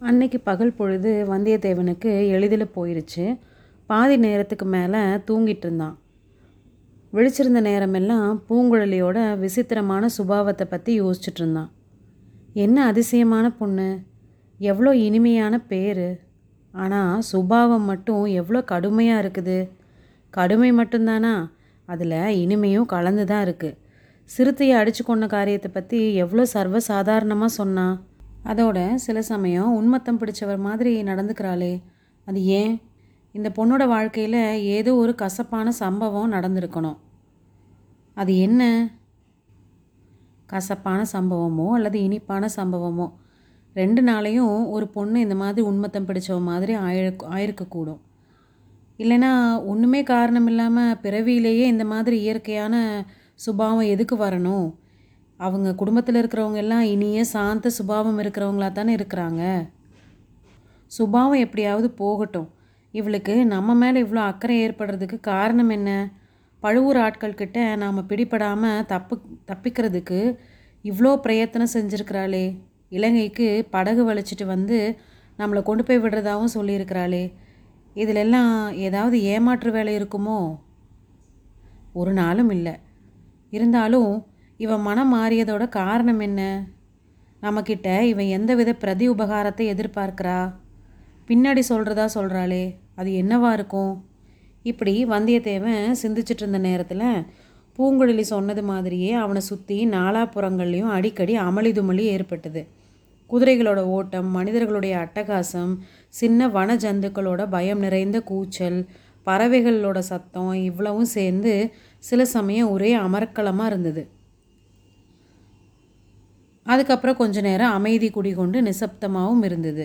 அன்னைக்கு பகல் பொழுது வந்தியத்தேவனுக்கு எளிதில் போயிருச்சு. பாதி நேரத்துக்கு மேலே தூங்கிட்டு இருந்தான். விழிச்சிருந்த நேரமெல்லாம் பூங்குழலியோட விசித்திரமான சுபாவத்தை பற்றி யோசிச்சுட்டு இருந்தான். என்ன அதிசயமான பொண்ணு? எவ்வளோ இனிமையான பேர். ஆனால் சுபாவம் மட்டும் எவ்வளோ கடுமையாக இருக்குது. கடுமை மட்டும்தானா? அதில் இனிமையும் கலந்து தான் இருக்குது சிறுத்தையை அடித்து கொண்ட காரியத்தை பற்றி எவ்வளோ சர்வசாதாரணமாக சொன்னான். அதோட சில சமயம் உன்மத்தம் பிடிச்சவர் மாதிரி நடந்துக்கிறாளே. அது ஏன்? இந்த பொண்ணோட வாழ்க்கையில் ஏதோ ஒரு கசப்பான சம்பவம் நடந்திருக்கணும். அது என்ன? கசப்பான சம்பவமோ அல்லது இனிப்பான சம்பவமோ? ரெண்டு நாளையும் ஒரு பொண்ணு இந்த மாதிரி உன்மத்தம் பிடிச்சவ மாதிரி ஆயிருக்கு ஆயிருக்கக்கூடும். இல்லைன்னா ஒன்றுமே காரணம் இல்லாமல் பிறவியிலேயே இந்த மாதிரி இயற்கையான சுபாவம் எதுக்கு வரணும்? அவங்க குடும்பத்தில் இருக்கிறவங்க எல்லாம் இனிய சாந்த சுபாவம் இருக்கிறவங்களா தானே இருக்கிறாங்க. சுபாவம் எப்படியாவது போகட்டும். இவளுக்கு நம்ம மேலே இவ்வளோ அக்கறை ஏற்படுறதுக்கு காரணம் என்ன? பழுவூர் ஆட்கள்கிட்ட நாம் பிடிபடாமல் தப்பு தப்பிக்கிறதுக்கு இவ்வளோ பிரயத்தனம் செஞ்சுருக்கிறாளே. இலங்கைக்கு படகு வலிச்சிட்டு வந்து நம்மளை கொண்டு போய் விடுறதாகவும் சொல்லியிருக்கிறாளே. இதிலெல்லாம் ஏதாவது ஏமாற்று வேலை இருக்குமோ? ஒரு நாளும் இல்லை. இருந்தாலும் இவன் மனம் மாறியதோட காரணம் என்ன? நம்மக்கிட்ட இவன் எந்தவித பிரதி உபகாரத்தை எதிர்பார்க்கிறா? பின்னாடி சொல்கிறதா சொல்கிறாளே அது என்னவா இருக்கும்? இப்படி வந்தியத்தேவன் சிந்திச்சிட்டு இருந்த நேரத்தில் பூங்குழலி சொன்னது மாதிரியே அவனை சுற்றி நாலாப்புறங்கள்லேயும் அடிக்கடி அமளி துமளி ஏற்பட்டது. குதிரைகளோட ஓட்டம் மனிதர்களுடைய அட்டகாசம் சின்ன வன ஜந்துக்களோட பயம் நிறைந்த கூச்சல் பறவைகளோட சத்தம் இவ்வளவும் சேர்ந்து சில சமயம் ஒரே அமர்க்கலமாக இருந்தது. அதுக்கப்புறம் கொஞ்ச நேரம் அமைதி குடிகொண்டு நிசப்தமாகவும் இருந்தது.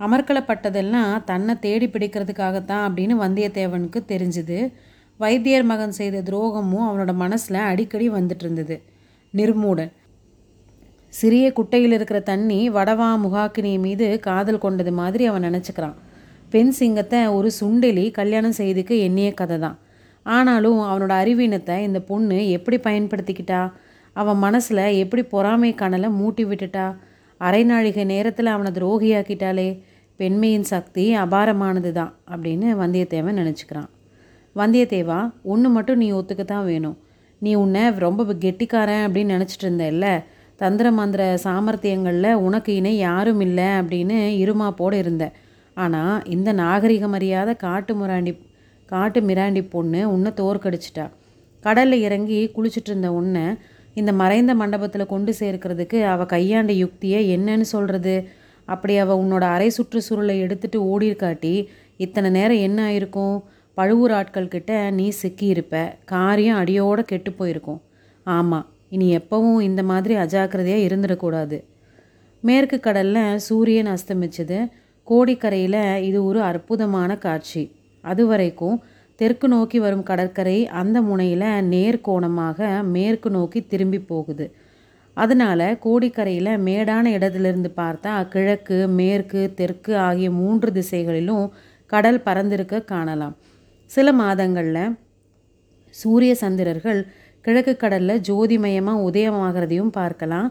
அமர்க்களப்பட்டதெல்லாம் தன்னை தேடி பிடிக்கிறதுக்காகத்தான் அப்படின்னு வந்தியத்தேவனுக்கு தெரிஞ்சுது. வைத்தியர் மகன் செய்த துரோகமும் அவனோட மனசில் அடிக்கடி வந்துட்டு இருந்தது நிர்மூடன். சிறிய குட்டையில் இருக்கிற தண்ணி வடவா முகாக்கினி மீது காதல் கொண்டது மாதிரி அவன் நினச்சிக்கிறான். பெண் சிங்கத்தை ஒரு சுண்டெலி கல்யாணம் செய்துக்கு எண்ணிய கதை தான் ஆனாலும் அவனோட அறிவீனத்தை இந்த பொண்ணு எப்படி பயன்படுத்திக்கிட்டா? அவன் மனசில் எப்படி பொறாமை கணலை மூட்டி விட்டுட்டா? அரை நாழிகை நேரத்தில் அவனை துரோகியாக்கிட்டாலே பெண்மையின் சக்தி அபாரமானது தான் அப்படின்னு வந்தியத்தேவன் நினச்சிக்கிறான். வந்தியத்தேவா ஒன்று மட்டும் நீ ஒத்துக்க தான் வேணும். நீ உன்னை ரொம்ப கெட்டிக்காரன் அப்படின்னு நினச்சிட்டு இருந்தல்ல? தந்திர மந்திர சாமர்த்தியங்களில் உனக்கு இணை யாரும் இல்லை அப்படின்னு இருமாப்போடு இருந்த. ஆனால் இந்த நாகரிகம் அறியாத காட்டு முராண்டி காட்டு மிராண்டி பொண்ணு உன்னை தோற்கடிச்சிட்டா. கடலில் இறங்கி குளிச்சுட்டு இருந்த உன்னை இந்த மறைந்த மண்டபத்தில் கொண்டு சேர்க்கிறதுக்கு அவள் கையாண்ட யுக்தியை என்னன்னு சொல்கிறது அப்படி அவள் உன்னோட அரை சுற்றுச்சூழலை எடுத்துகிட்டு எடுத்துட்டு ஓடிருக்காட்டி இத்தனை நேரம் என்ன ஆயிருக்கும்? பழுவூர் ஆட்கள்கிட்ட நீ சிக்கியிருப்ப காரியம் அடியோடு கெட்டு போயிருக்கும். ஆமாம் இனி எப்பவும் இந்த மாதிரி அஜாக்கிரதையாக இருந்துடக்கூடாது. மேற்கு கடலில் சூரியன் அஸ்தமிச்சது. கோடிக்கரையில் இது ஒரு அற்புதமான காட்சி. அது வரைக்கும் தெற்கு நோக்கி வரும் கடற்கரை அந்த முனையில் நேர்கோணமாக மேற்கு நோக்கி திரும்பி போகுது. அதனால் கோடிக்கரையில் மேடான இடத்துலேருந்து பார்த்தா கிழக்கு மேற்கு தெற்கு ஆகிய மூன்று திசைகளிலும் கடல் பறந்திருக்க காணலாம். சில மாதங்களில் சூரிய சந்திரர்கள் கிழக்கு கடலில் ஜோதிமயமாக உதயமாகிறதையும் பார்க்கலாம்.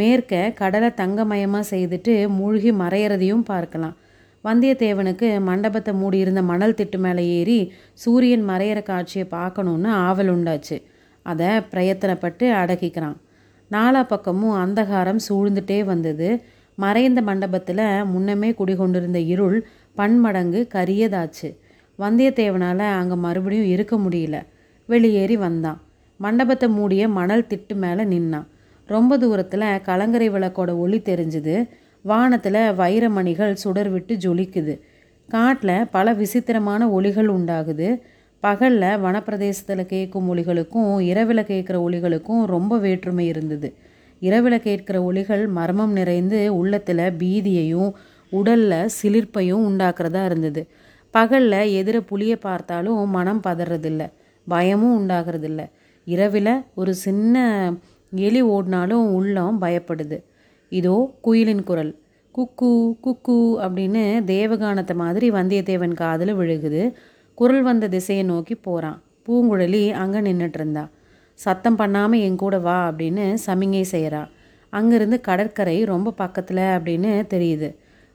மேற்க கடலை தங்கமயமாக செய்துட்டு மூழ்கி மறையிறதையும் பார்க்கலாம். வந்தியத்தேவனுக்கு மண்டபத்தை மூடியிருந்த மணல் திட்டு மேலே ஏறி சூரியன் மறையிற காட்சியை பார்க்கணுன்னு ஆவல் உண்டாச்சு. அதை பிரயத்தனப்பட்டு அடக்கிக்கிறான். நாலா பக்கமும் அந்தகாரம் சூழ்ந்துட்டே வந்தது. மறைந்த மண்டபத்தில் முன்னமே குடிகொண்டிருந்த இருள் பன்மடங்கு கரியதாச்சு. வந்தியத்தேவனால் அங்கே மறுபடியும் இருக்க முடியல. வெளியேறி வந்தான். மண்டபத்தை மூடிய மணல் திட்டு மேலே நின்னான். ரொம்ப தூரத்தில் கலங்கரை விளக்கோட ஒளி தெரிஞ்சுது. வானத்தில் வைரமணிகள் சுடர் விட்டு ஜொலிக்குது. காட்டில் பல விசித்திரமான ஒளிகள் உண்டாகுது. பகலில் வனப்பிரதேசத்தில் கேட்கும் ஒளிகளுக்கும் இரவில் கேட்குற ஒளிகளுக்கும் ரொம்ப வேற்றுமை இருந்தது. இரவில் கேட்குற ஒளிகள் மர்மம் நிறைந்து உள்ளத்தில் பீதியையும் உடலில் சிலிர்ப்பையும் உண்டாக்குறதா இருந்தது. பகலில் எதிர புளியை பார்த்தாலும் மனம் பதறதில்ல பயமும் உண்டாகிறதில்ல. இரவில் ஒரு சின்ன எலி ஓடினாலும் உள்ளம் பயப்படுது. இதோ குயிலின் குரல். குக்கு குக்கு அப்படின்னு தேவகானத்தை மாதிரி வந்தியத்தேவன் காதில் விழுகுது. குரல் வந்த திசையை நோக்கி போகிறான் பூங்குழலி அங்கே நின்றுட்டு இருந்தா சத்தம் பண்ணாமல் என் கூட வா அப்படின்னு சமிங்கை செய்கிறா அங்கேருந்து கடற்கரை ரொம்ப பக்கத்தில் அப்படின்னு தெரியுது.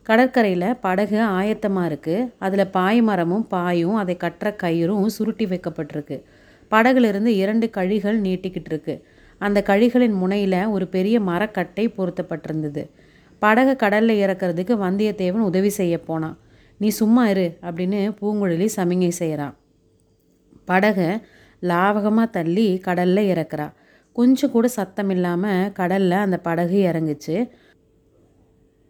கடற்கரையில் படகு ஆயத்தமாக இருக்குது அதில் பாய் மரமும் பாயும் அதை கட்டுற கயிறும் சுருட்டி வைக்கப்பட்டிருக்கு. படகுலேருந்து இரண்டு கழிகள் நீட்டிக்கிட்டு இருக்குது அந்த கழிகளின் முனையில் ஒரு பெரிய மரக்கட்டை பொருத்தப்பட்டிருந்தது. படகு கடலில் இறக்கிறதுக்கு வந்தியத்தேவன் உதவி செய்ய போனான். நீ சும்மா இரு அப்படின்னு பூங்குழலி சமிங்கை செய்கிறான் படகை லாவகமாக தள்ளி கடலில் இறக்குறா. கொஞ்சம் கூட சத்தம் இல்லாமல் கடலில் அந்த படகு இறங்குச்சு.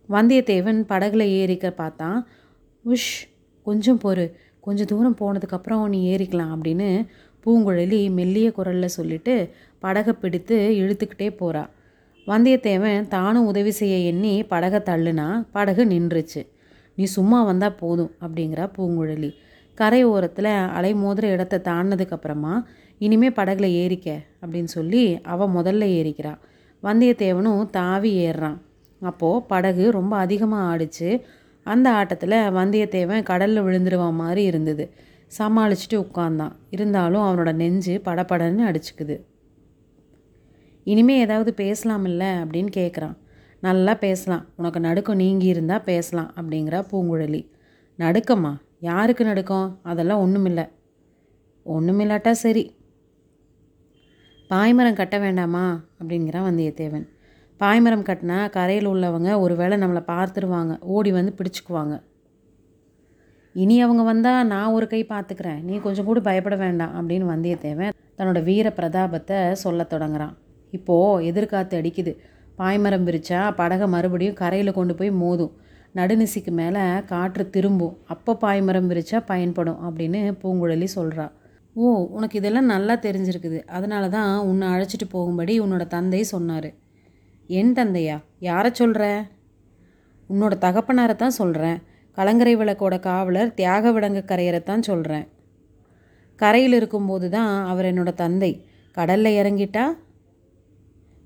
வந்தியத்தேவன் படகுல ஏறிக்க பார்த்தான். உஷ் கொஞ்சம் பொறு. கொஞ்சம் தூரம் போனதுக்கப்புறம் நீ ஏறிக்கலாம் அப்படின்னு பூங்குழலி மெல்லிய குரலில் சொல்லிட்டு படகை பிடித்து இழுத்துக்கிட்டே போகிறா வந்தியத்தேவன் தானும் உதவி செய்ய எண்ணி படகை தள்ளுனா படகு நின்றுச்சு. நீ சும்மா வந்தால் போதும் அப்படிங்கிறா பூங்குழலி. கரை ஓரத்தில் அலை மோதிர இடத்த தாண்டினதுக்கப்புறமா இனிமே படகுல ஏறிக்க அப்படின்னு சொல்லி அவள் முதல்ல ஏறிக்கிறான் வந்தியத்தேவனும் தாவி ஏறுறான். அப்போது படகு ரொம்ப அதிகமாக ஆடிச்சு. அந்த ஆட்டத்தில் வந்தியத்தேவன் கடலில் விழுந்துருவான் மாதிரி இருந்தது. சமாளிச்சுட்டு உட்கார்ந்தான் இருந்தாலும் அவனோட நெஞ்சு படபடன்னு அடிச்சுக்குது. இனிமே ஏதாவது பேசலாமில்ல அப்படின்னு கேட்குறான் நல்லா பேசலாம். உனக்கு நடுக்கம் நீங்கி இருந்தால் பேசலாம் அப்படிங்கிறா பூங்குழலி. நடுக்கமா யாருக்கு நடுக்கம்? அதெல்லாம் ஒன்றுமில்ல ஒன்றுமில்லாட்டா சரி. பாய்மரம் கட்ட வேண்டாமா? அப்படிங்கிறான் வந்தியத்தேவன். பாய்மரம் கட்டினா கரையில் உள்ளவங்க ஒரு வேளை நம்மளை பார்த்துருவாங்க. ஓடி வந்து பிடிச்சிக்குவாங்க. இனி அவங்க வந்தால் நான் ஒரு கை பார்த்துக்கிறேன். நீ கொஞ்சம் கூட பயப்பட வேண்டாம் அப்படின்னு வந்தியத்தேவன் தன்னோட வீர பிரதாபத்தை சொல்லத் தொடங்குறான். இப்போது எதிர்காத்து அடிக்குது. பாய்மரம் பிரித்தா படகை மறுபடியும் கரையில் கொண்டு போய் மோதும். நடுநிசிக்கு மேலே காற்று திரும்பும். அப்போ பாய்மரம் விரிச்சா பயன்படும் அப்படின்னு பூங்குழலி சொல்கிறா ஓ உனக்கு இதெல்லாம் நல்லா தெரிஞ்சிருக்குது. அதனால தான் உன்னை அழைச்சிட்டு போகும்படி உன்னோட தந்தை சொன்னார். என் தந்தையா? யாரை சொல்கிற உன்னோட தகப்பனாரை தான் சொல்கிறேன் கலங்கரை விளக்கோட காவலர் தியாக விடங்க கரையரை தான் சொல்கிறேன் கரையில் இருக்கும்போது தான் அவர் என்னோடய தந்தை. கடலில் இறங்கிட்டா?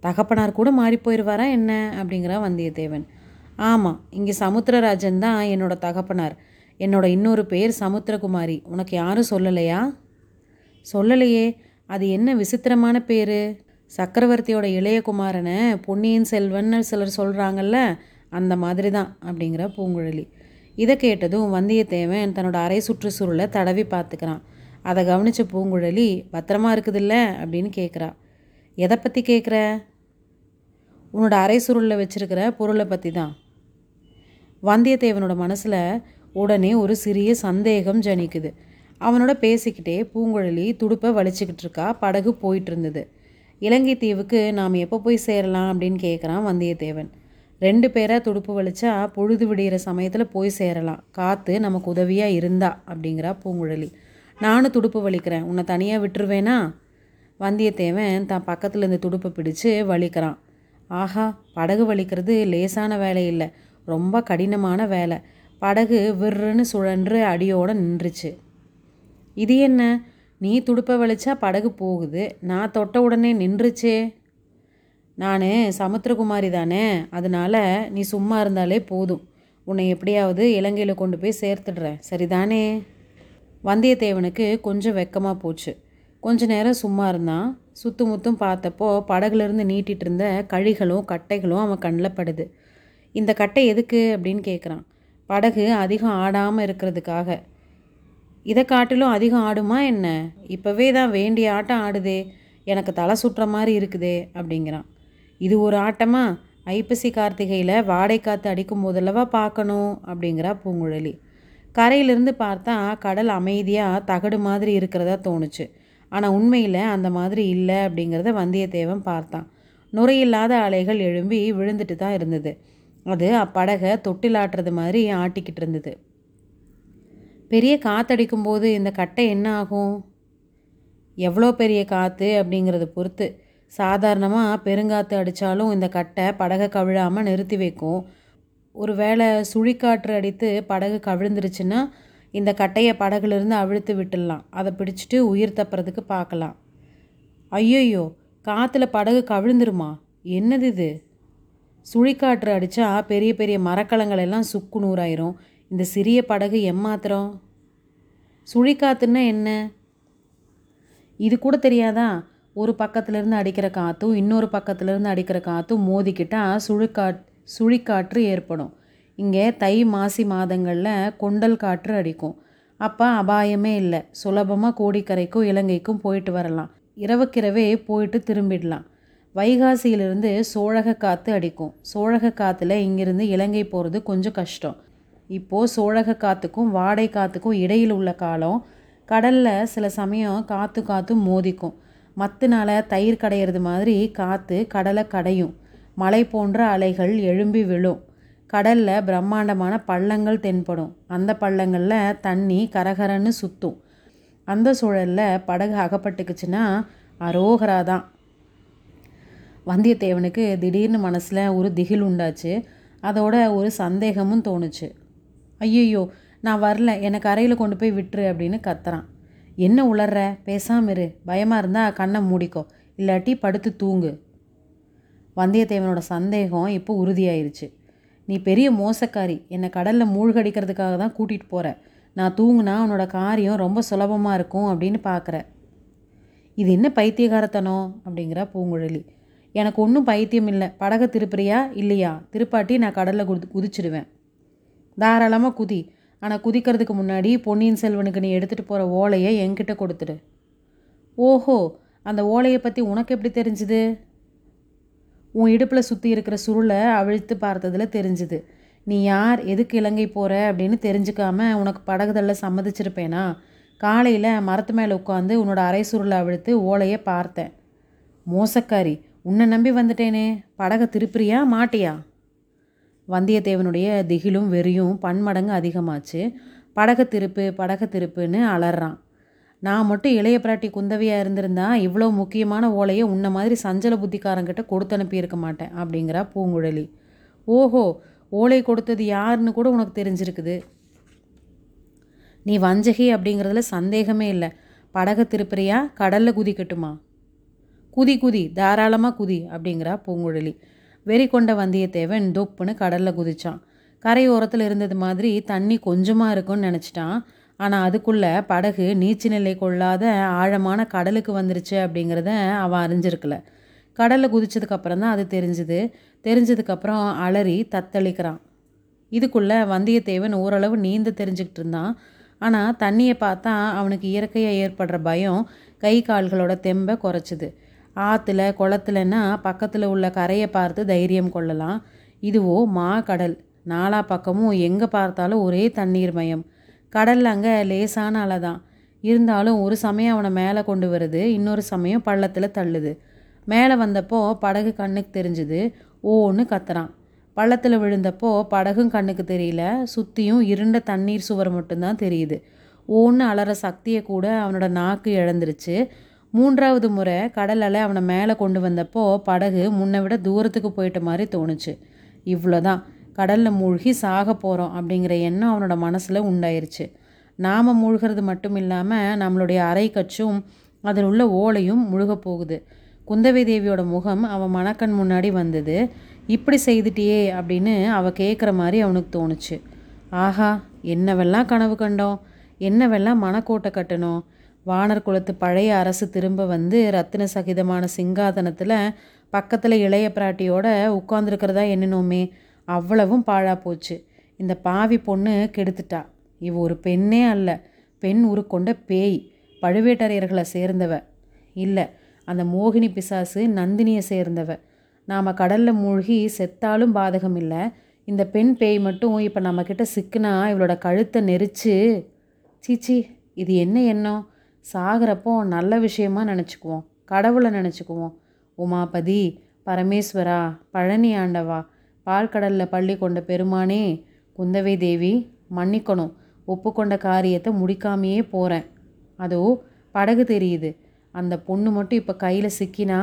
தகப்பனார் கூட மாறி போயிடுவாரா என்ன? அப்படிங்கிறா வந்தியத்தேவன். ஆமாம் இங்கே சமுத்திரராஜன் தான் என்னோட தகப்பனார். என்னோட இன்னொரு பேர் சமுத்திரகுமாரி. உனக்கு யாரும் சொல்லலையா? சொல்லலையே. அது என்ன விசித்திரமான பேர்? சக்கரவர்த்தியோட இளைய குமாரனை பொன்னியின் செல்வன்னு சிலர் சொல்கிறாங்கல்ல அந்த மாதிரி தான் அப்படிங்கிற பூங்குழலி. இதை கேட்டதும் வந்தியத்தேவன் தன்னோட அரை சுற்றுச்சூழலை தடவி பார்த்துக்கிறான். அதை கவனித்த பூங்குழலி பத்திரமா இருக்குதுல்ல? அப்படின்னு கேட்குறா. எதை பற்றி கேட்குற? உன்னோட அரை சுருளில் வச்சுருக்கிற பொருளை பற்றி தான். வந்தியத்தேவனோட மனசில் உடனே ஒரு சிறிய சந்தேகம் ஜனிக்குது. அவனோட பேசிக்கிட்டே பூங்குழலி துடுப்பை வலிச்சுக்கிட்டு இருக்கா. படகு போயிட்டு இருந்தது. இலங்கை தீவுக்கு நாம் எப்போ போய் சேரலாம்? அப்படின்னு கேட்குறான் வந்தியத்தேவன். ரெண்டு பேராக துடுப்பு வலிச்சா பொழுது விடுகிற சமயத்தில் போய் சேரலாம். காற்று நமக்கு உதவியாக இருந்தா அப்படிங்கிறா பூங்குழலி. நானும் துடுப்பு வலிக்கிறேன். உன்னை தனியாக விட்டுருவேனா? வந்தியத்தேவன் தான் பக்கத்தில் இருந்து துடுப்பை பிடிச்சு வலிக்கிறான். ஆஹா படகு வலிக்கிறது லேசான வேலை இல்லை. ரொம்ப கடினமான வேலை. படகு விற்றுன்னு சுழன்று அடியோடு நின்றுச்சு. இது என்ன? நீ துடுப்பை வலிச்சா படகு போகுது. நான் தொட்ட உடனே நின்றுச்சே. நான் சமுத்திரகுமாரி தானே அதனால நீ சும்மா இருந்தாலே போதும். உன்னை எப்படியாவது இலங்கையில் கொண்டு போய் சேர்த்துடுறேன். சரிதானே? வந்தியத்தேவனுக்கு கொஞ்சம் வெக்கமாக போச்சு. கொஞ்ச நேரம் சும்மா இருந்தான். சுத்து முத்தும் பார்த்தப்போ படகுலேருந்து நீட்டிகிட்டு இருந்த கழிகளும் கட்டைகளும் அவன் கண்ணில் படுது. இந்த கட்டை எதுக்கு அப்படின்னு கேட்குறான் படகு அதிகம் ஆடாமல் இருக்கிறதுக்காக. இதை காட்டிலும் அதிகம் ஆடுமா என்ன? இப்போவே தான் வேண்டிய ஆட்டம் ஆடுதே. எனக்கு தலை சுற்றுற மாதிரி இருக்குதே அப்படிங்கிறான். இது ஒரு ஆட்டமா? ஐப்பசி கார்த்திகையில் வாடை காற்று அடிக்கும் போதல்லவா பார்க்கணும் அப்படிங்கிறா பூங்குழலி. கரையிலிருந்து பார்த்தா கடல் அமைதியாக தகடு மாதிரி இருக்கிறதா தோணுச்சு. ஆனால் உண்மையில் அந்த மாதிரி இல்லை அப்படிங்கிறத வந்தியத்தேவன் பார்த்தான். நுரையில்லாத அலைகள் எழும்பி விழுந்துட்டு தான் இருந்தது. அது அப்படகை தொட்டிலாட்டுறது மாதிரி ஆட்டிக்கிட்டு இருந்தது. பெரிய காற்றடிக்கும் போது இந்த கட்டை என்ன ஆகும்? எவ்வளோ பெரிய காற்று அப்படிங்கிறத பொறுத்து சாதாரணமாக பெருங்காற்று அடித்தாலும் இந்த கட்டை படகை கவிழாமல் நிறுத்தி வைக்கும். ஒரு வேளை சுழிக்காற்று அடித்து படகு கவிழ்ந்துருச்சுன்னா இந்த கட்டையை படகுலேருந்து அவிழ்த்து விட்டுடலாம். அதை பிடிச்சிட்டு உயிர் தப்புறதுக்கு பார்க்கலாம். ஐயோயோ காற்றுல படகு கவிழ்ந்துருமா? என்னது இது? சுழிக்காற்று அடித்தா பெரிய பெரிய மரக்கலங்கள் எல்லாம் சுக்கு நூறாயிரும். இந்த சிறிய படகு எம்மாத்திரம்? சுழிக்காத்துன்னா என்ன? இது கூட தெரியாதா? ஒரு பக்கத்துலேருந்து அடிக்கிற காற்றும் இன்னொரு பக்கத்துலேருந்து அடிக்கிற காற்றும் மோதிக்கிட்டால் சுழிக்கா சுழிக்காற்று ஏற்படும். இங்கே தை மாசி மாதங்களில் கொண்டல் காற்று அடிக்கும். அப்போ அபாயமே இல்லை. சுலபமாக கோடிக்கரைக்கும் இலங்கைக்கும் போயிட்டு வரலாம். இரவுக்கிரவே போயிட்டு திரும்பிடலாம். வைகாசியிலிருந்து சோழக காற்று அடிக்கும். சோழக காற்றுல இங்கிருந்து இலங்கை போகிறது கொஞ்சம் கஷ்டம். இப்போது சோழக காற்றுக்கும் வாடை காற்றுக்கும் இடையில் உள்ள காலம் கடலில் சில சமயம் காற்று காற்று மோதிக்கும். மத்துனால தயிர் கடையிறது மாதிரி காற்று கடலை கடையும். மலை போன்ற அலைகள் எழும்பி விழும். கடலில் பிரம்மாண்டமான பள்ளங்கள் தென்படும். அந்த பள்ளங்களில் தண்ணி கரகரன்னு சுற்றும் அந்த சூழலில் படகு அகப்பட்டுக்குச்சுன்னா அரோகரா தான் வந்தியத்தேவனுக்கு திடீர்னு மனசில் ஒரு திகில் உண்டாச்சு. அதோட ஒரு சந்தேகமும் தோணுச்சு. ஐயையோ நான் வரல. என்னை கரையில் கொண்டு போய் விட்டுரு அப்படின்னு கத்துறான். என்ன உளர்ற? பேசாம இரு. பயமாக இருந்தால் கண்ணை மூடிக்கோ. இல்லாட்டி படுத்து தூங்கு. வந்தியத்தேவனோட சந்தேகம் இப்போ உறுதியாயிருச்சு. நீ பெரிய மோசக்காரி. என்னை கடலில் மூழ்கடிக்கிறதுக்காக தான் கூட்டிகிட்டு போகிற நான் தூங்குனா உன்னோட காரியம் ரொம்ப சுலபமாக இருக்கும் அப்படின்னு பார்க்குற இது என்ன பைத்தியகாரத்தனம்? அப்படிங்கிறா பூங்குழலி. எனக்கு ஒன்றும் பைத்தியம் இல்லை. படகை திருப்புறியா? இல்லையா? திருப்பாட்டி நான் கடலில் குதி குதிச்சிடுவேன். தாராளமாக குதி. ஆனால் குதிக்கிறதுக்கு முன்னாடி பொன்னியின் செல்வனுக்கு நீ எடுத்துகிட்டு போகிற ஓலையை என்கிட்ட கொடுத்துடு. ஓஹோ அந்த ஓலையை பற்றி உனக்கு எப்படி தெரிஞ்சுது? உன் இடுப்பில் சுற்றி இருக்கிற சுருளை அவிழ்த்து பார்த்ததில் தெரிஞ்சுது. நீ யார் எதுக்கு இலங்கை போகிற அப்படின்னு தெரிஞ்சுக்காம உனக்கு படகுதல்ல சம்மதிச்சிருப்பேனா? காலையில் மரத்து மேலே உட்காந்து உன்னோட அரை சுருளை அவிழ்த்து ஓலையை பார்த்தேன். மோசக்காரி உன்னை நம்பி வந்துட்டேனே. படகை திருப்புறியா மாட்டியா? வந்தியத்தேவனுடைய திகிலும் வெறியும் பன்மடங்கு அதிகமாச்சு. படகு திருப்பு படகு திருப்புன்னு அலறான். நான் மட்டும் இளைய பிராட்டி குந்தவியாக இருந்திருந்தா இவ்வளோ முக்கியமான ஓலையை உன்ன மாதிரி சஞ்சல புத்திக்காரங்கிட்ட கொடுத்து அனுப்பியிருக்க மாட்டேன் அப்படிங்கிறா பூங்குழலி. ஓஹோ ஓலை கொடுத்தது யாருன்னு கூட உனக்கு தெரிஞ்சிருக்குது. நீ வஞ்சகி அப்படிங்கிறதுல சந்தேகமே இல்லை. படகு திருப்புறியா? கடலில் குதிக்கட்டுமா குதி குதி தாராளமாக குதி அப்படிங்கிறா பூங்குழலி. வெறி கொண்ட வந்தியத்தேவன் தொப்புன்னு கடலில் குதிச்சான். கரையோரத்தில் இருந்தது மாதிரி தண்ணி கொஞ்சமாக இருக்கும்னு நினச்சிட்டான். ஆனால் அதுக்குள்ளே படகு நீச்சு நிலை கொள்ளாத ஆழமான கடலுக்கு வந்துருச்சு அப்படிங்கிறத அவன் அறிஞ்சிருக்கல. கடலில் குதிச்சதுக்கப்புறம் தான் அது தெரிஞ்சுது. தெரிஞ்சதுக்கப்புறம் அலறி தத்தளிக்கிறான். இதுக்குள்ளே வந்தியத்தேவன் ஓரளவு நீந்த தெரிஞ்சுக்கிட்டு இருந்தான். ஆனால் தண்ணியை பார்த்தா அவனுக்கு இயற்கையாக ஏற்படுற பயம் கை கால்களோட தெம்பை குறைச்சிது. ஆற்றுல குளத்துலன்னா பக்கத்தில் உள்ள கரையை பார்த்து தைரியம் கொள்ளலாம். இதுவோ மா கடல். நாலா பக்கமும் எங்கே பார்த்தாலும் ஒரே தண்ணீர் மயம். கடல் அங்கே லேசான அலை தான் இருந்தாலும் ஒரு சமயம் அவனை மேலே கொண்டு வருது இன்னொரு சமயம் பள்ளத்தில் தள்ளுது. மேலே வந்தப்போ படகு கண்ணுக்கு தெரிஞ்சுது ஓன்னு கத்துறான். பள்ளத்தில் விழுந்தப்போ படகும் கண்ணுக்கு தெரியல சுற்றியும் இருண்ட தண்ணீர் சுவர் மட்டும்தான் தெரியுது. ஓன்னு அலற சக்தியை கூட அவனோட நாக்கு இழந்துருச்சு. மூன்றாவது முறை கடல் அலை அவனை மேலே கொண்டு வந்தப்போ படகு முன்னை விட தூரத்துக்கு போயிட்ட மாதிரி தோணுச்சு. இவ்வளோதான் கடலில் மூழ்கி சாக போகிறோம் அப்படிங்கிற எண்ணம் அவனோட மனசில் உண்டாயிருச்சு. நாம் மூழ்கிறது மட்டும் இல்லாமல் நம்மளுடைய அரை கச்சும் அதில் உள்ள ஓலையும் முழுக போகுது. குந்தவை தேவியோட முகம் அவன் மணக்கண் முன்னாடி வந்தது. இப்படி செய்துட்டியே அப்படின்னு அவள் கேட்குற மாதிரி அவனுக்கு தோணுச்சு. ஆஹா என்னவெல்லாம் கனவு கண்டோம்? என்னவெல்லாம் மனக்கோட்டை கட்டணும் வானர் குலத்து பழைய அரசு திரும்ப வந்து ரத்தின சகிதமான சிங்காதனத்தில் பக்கத்தில் இளைய பிராட்டியோட உட்காந்துருக்கிறதா என்னனோமே அவ்வளவும் பாழா போச்சு. இந்த பாவி பொண்ணு கெடுத்துட்டா. இவ ஒரு பெண்ணே அல்ல பெண் உருக்கொண்ட பேய் பழுவேட்டரையர்களை சேர்ந்தவ. இல்லை அந்த மோகினி பிசாசு நந்தினியை சேர்ந்தவ. நாம் கடலில் மூழ்கி செத்தாலும் பாதகம் இல்லை. இந்த பெண் பேய் மட்டும் இப்போ நம்மக்கிட்ட சிக்குனா இவளோட கழுத்தை நெரிச்சு சீச்சி இது என்ன எண்ணம்? சாகிறப்போ நல்ல விஷயமா நினச்சிக்குவோம். கடவுளை நினச்சிக்குவோம். உமாபதி பரமேஸ்வரா பழனி ஆண்டவா பால்கடலில் பள்ளி கொண்ட பெருமானே குந்தவை தேவி மன்னிக்கணும். ஒப்புக்கொண்ட காரியத்தை முடிக்காமையே போகிறேன் அதோ படகு தெரியுது. அந்த பொண்ணு மட்டும் இப்போ கையில் சிக்கினா?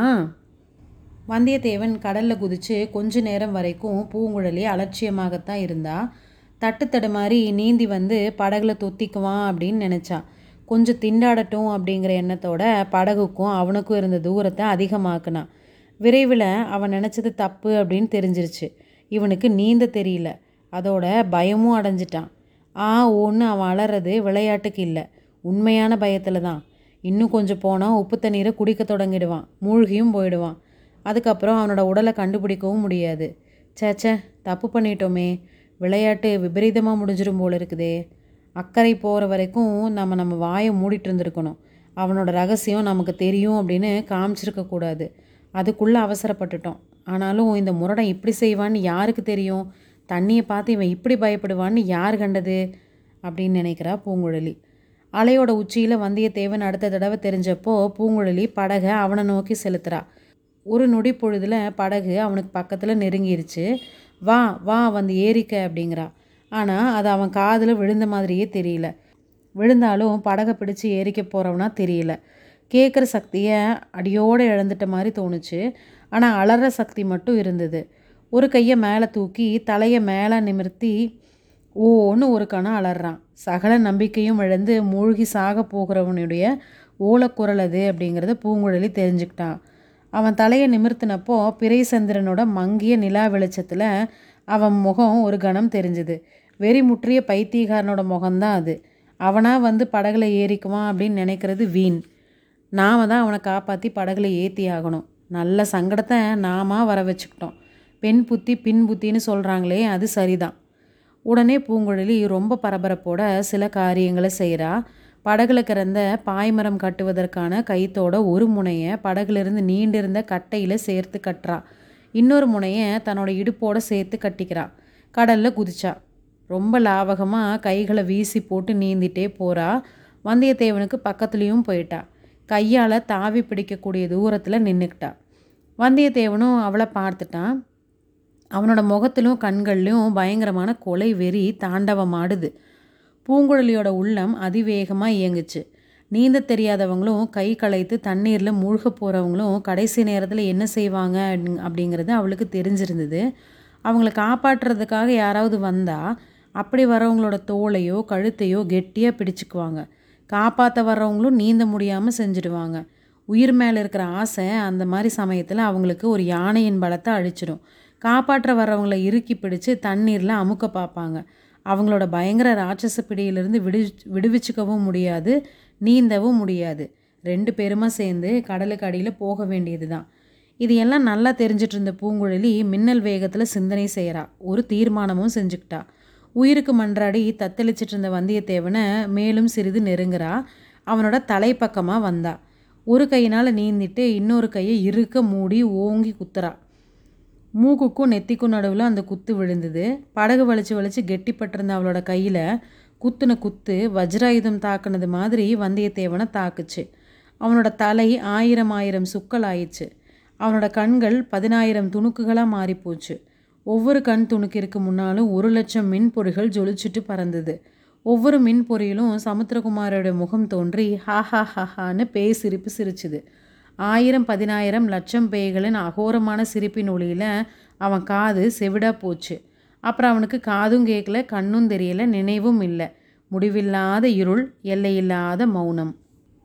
வந்தியத்தேவன் கடலில் குதித்து கொஞ்ச நேரம் வரைக்கும் பூங்குழலி அலட்சியமாகத்தான் இருந்தா. தட்டு தடுமாறி நீந்தி வந்து படகுல தொத்திக்குவான் அப்படின்னு நினச்சா. கொஞ்சம் திண்டாடட்டும் அப்படிங்கிற எண்ணத்தோட படகுக்கும் அவனுக்கும் இருந்த தூரத்தை அதிகமாக்குனான் விரைவில் அவன் நினச்சது தப்பு அப்படின்னு தெரிஞ்சிருச்சு. இவனுக்கு நீந்த தெரியல. அதோட பயமும் அடைஞ்சிட்டான். ஆ ஓன்னு அவன் அலறது விளையாட்டுக்கு இல்லை. உண்மையான பயத்தில் தான். இன்னும் கொஞ்சம் போனால் உப்பு தண்ணீரை குடிக்க தொடங்கிடுவான். மூழ்கியும் போயிடுவான். அதுக்கப்புறம் அவனோட உடலை கண்டுபிடிக்கவும் முடியாது. சேச்சே தப்பு பண்ணிட்டோமே. விளையாட்டு விபரீதமாக முடிஞ்சிடும் போல இருக்குதே. அக்கறை போகிற வரைக்கும் நம்ம நம்ம வாயை மூடிட்டு இருந்திருக்கணும். அவனோட ரகசியம் நமக்கு தெரியும் அப்படின்னு காமிச்சிருக்கக்கூடாது அதுக்குள்ளே அவசரப்பட்டுட்டோம். ஆனாலும் இந்த முரடை இப்படி செய்வான்னு யாருக்கு தெரியும்? தண்ணியை பார்த்து இவன் இப்படி பயப்படுவான்னு யார் கண்டது? அப்படின்னு நினைக்கிறா பூங்குழலி. அலையோட உச்சியில் வந்தியத்தேவன் அடுத்த தடவை தெரிஞ்சப்போ பூங்குழலி படகை அவனை நோக்கி செலுத்துறா. ஒரு நொடி பொழுதில் படகு அவனுக்கு பக்கத்தில் நெருங்கிருச்சு. வா வா வந்து ஏறிக்க அப்படிங்கிறா. ஆனால் அது அவன் காதில் விழுந்த மாதிரியே தெரியல. விழுந்தாலும் படகை பிடிச்சி ஏறிக்க போகிறவனா தெரியல. கேட்குற சக்தியை அடியோடு இழந்துட்ட மாதிரி தோணுச்சு. ஆனால் அலற சக்தி மட்டும் இருந்தது. ஒரு கையை மேலே தூக்கி தலையை மேலே நிமிர்த்தி ஓன்னு ஒரு கணம் அலறான். சகல நம்பிக்கையும் இழந்து மூழ்கி சாக போகிறவனுடைய ஓலக்குரல் அது அப்படிங்கிறத பூங்குழலி தெரிஞ்சுக்கிட்டான். அவன் தலையை நிமிர்த்தினப்போ பிறைசந்திரனோட மங்கிய நிலா வெளிச்சத்தில் அவன் முகம் ஒரு கணம் தெரிஞ்சுது. வெறி முற்றிய பைத்தியக்காரனோட முகம்தான் அது. அவனாக வந்து படகுல ஏறிக்குவான் அப்படின்னு நினைக்கிறது வீண். நாம் தான் அவனை காப்பாற்றி படகுல ஏற்றி ஆகணும். நல்ல சங்கடத்தை நாம வர வச்சுக்கிட்டோம். பெண் புத்தி பின் புத்தின்னு சொல்கிறாங்களே அது சரிதான். உடனே பூங்குழலி ரொம்ப பரபரப்போட சில காரியங்களை செய்கிறா படகுல கிறந்த பாய்மரம் கட்டுவதற்கான கைத்தோட ஒரு முனையை படகுலேருந்து நீண்டிருந்த கட்டையில் சேர்த்து கட்டுறா. இன்னொரு முனையை தன்னோட இடுப்போட சேர்த்து கட்டிக்கிறா. கடலில் குதிச்சா. ரொம்ப லாவகமாக கைகளை வீசி போட்டு நீந்திட்டே போகிறா வந்தியத்தேவனுக்கு பக்கத்துலேயும் போயிட்டா. கையால் தாவி பிடிக்கக்கூடிய தூரத்தில் நின்றுக்கிட்டா வந்தியத்தேவனும் அவளை பார்த்துட்டான் அவனோட முகத்திலும் கண்கள்லையும் பயங்கரமான கொலை வெறி தாண்டவமாடுது. பூங்குழலியோட உள்ளம் அதிவேகமாக இயங்குச்சு. நீந்த தெரியாதவங்களும் கை களைத்து தண்ணீரில் மூழ்க போகிறவங்களும் கடைசி நேரத்தில் என்ன செய்வாங்க அப்படிங்கிறது அவளுக்கு தெரிஞ்சிருந்தது. அவங்கள காப்பாற்றுறதுக்காக யாராவது வந்தால் அப்படி வரவங்களோட தோலையோ கழுத்தையோ கெட்டியாக பிடிச்சிக்குவாங்க. காப்பாற்ற வர்றவங்களும் நீந்த முடியாமல் செஞ்சுடுவாங்க. உயிர் மேலே இருக்கிற ஆசை அந்த மாதிரி சமயத்தில் அவங்களுக்கு ஒரு யானையின் பலத்தை அழிச்சிடும் காப்பாற்ற வர்றவங்களை இறுக்கி பிடிச்சு தண்ணீரில் அமுக்க பார்ப்பாங்க அவங்களோட பயங்கர ராட்சச பிடியிலிருந்து விடு விடுவிச்சுக்கவும் முடியாது நீந்தவும் முடியாது. ரெண்டு பேருமா சேர்ந்து கடலுக்கு அடியில் போக வேண்டியது தான் இது எல்லாம் நல்லா தெரிஞ்சிட்டு இருந்த பூங்குழலி மின்னல் வேகத்தில் சிந்தனை செய்கிறா ஒரு தீர்மானமும் செஞ்சுக்கிட்டா. உயிருக்கு மன்றாடி தத்தளிச்சிட்டு இருந்த வந்தியத்தேவனை மேலும் சிறிது நெருங்குறா. அவனோட தலைப்பக்கமாக வந்தா. ஒரு கையினால் நீந்திட்டு இன்னொரு கையை இறுக்க மூடி ஓங்கி குத்துறா. மூக்குக்கும் நெத்திக்கும் நடுவில் அந்த குத்து விழுந்தது. படகு வலிச்சு வலிச்சு கெட்டிப்பட்டிருந்த அவளோட கையில் குத்துன குத்து வஜ்ராயுதம் தாக்குனது மாதிரி வந்தியத்தேவனை தாக்குச்சு. அவனோட தலை ஆயிரம் ஆயிரம் சுக்கள் ஆயிடுச்சு. அவனோட கண்கள் பதினாயிரம் துணுக்குகளாக மாறிப்போச்சு. ஒவ்வொரு கண் துணுக்கிற்கு முன்னாலும் ஒரு லட்சம் மின்பொறிகள் ஜொலிச்சுட்டு பறந்தது. ஒவ்வொரு மின் பொறியிலும் சமுத்திரகுமாரோட முகம் தோன்றி ஹா ஹா ஹா ஹான்னு பேய் சிரிப்பு சிரிச்சுது. ஆயிரம் பதினாயிரம் லட்சம் பேய்களின் அகோரமான சிரிப்பின் ஒளியில் அவன் காது செவிடா போச்சு. அப்புறம் அவனுக்கு காதும் கேட்கல கண்ணும் தெரியல நினைவும் இல்லை. முடிவில்லாத இருள் எல்லையில்லாத மௌனம்.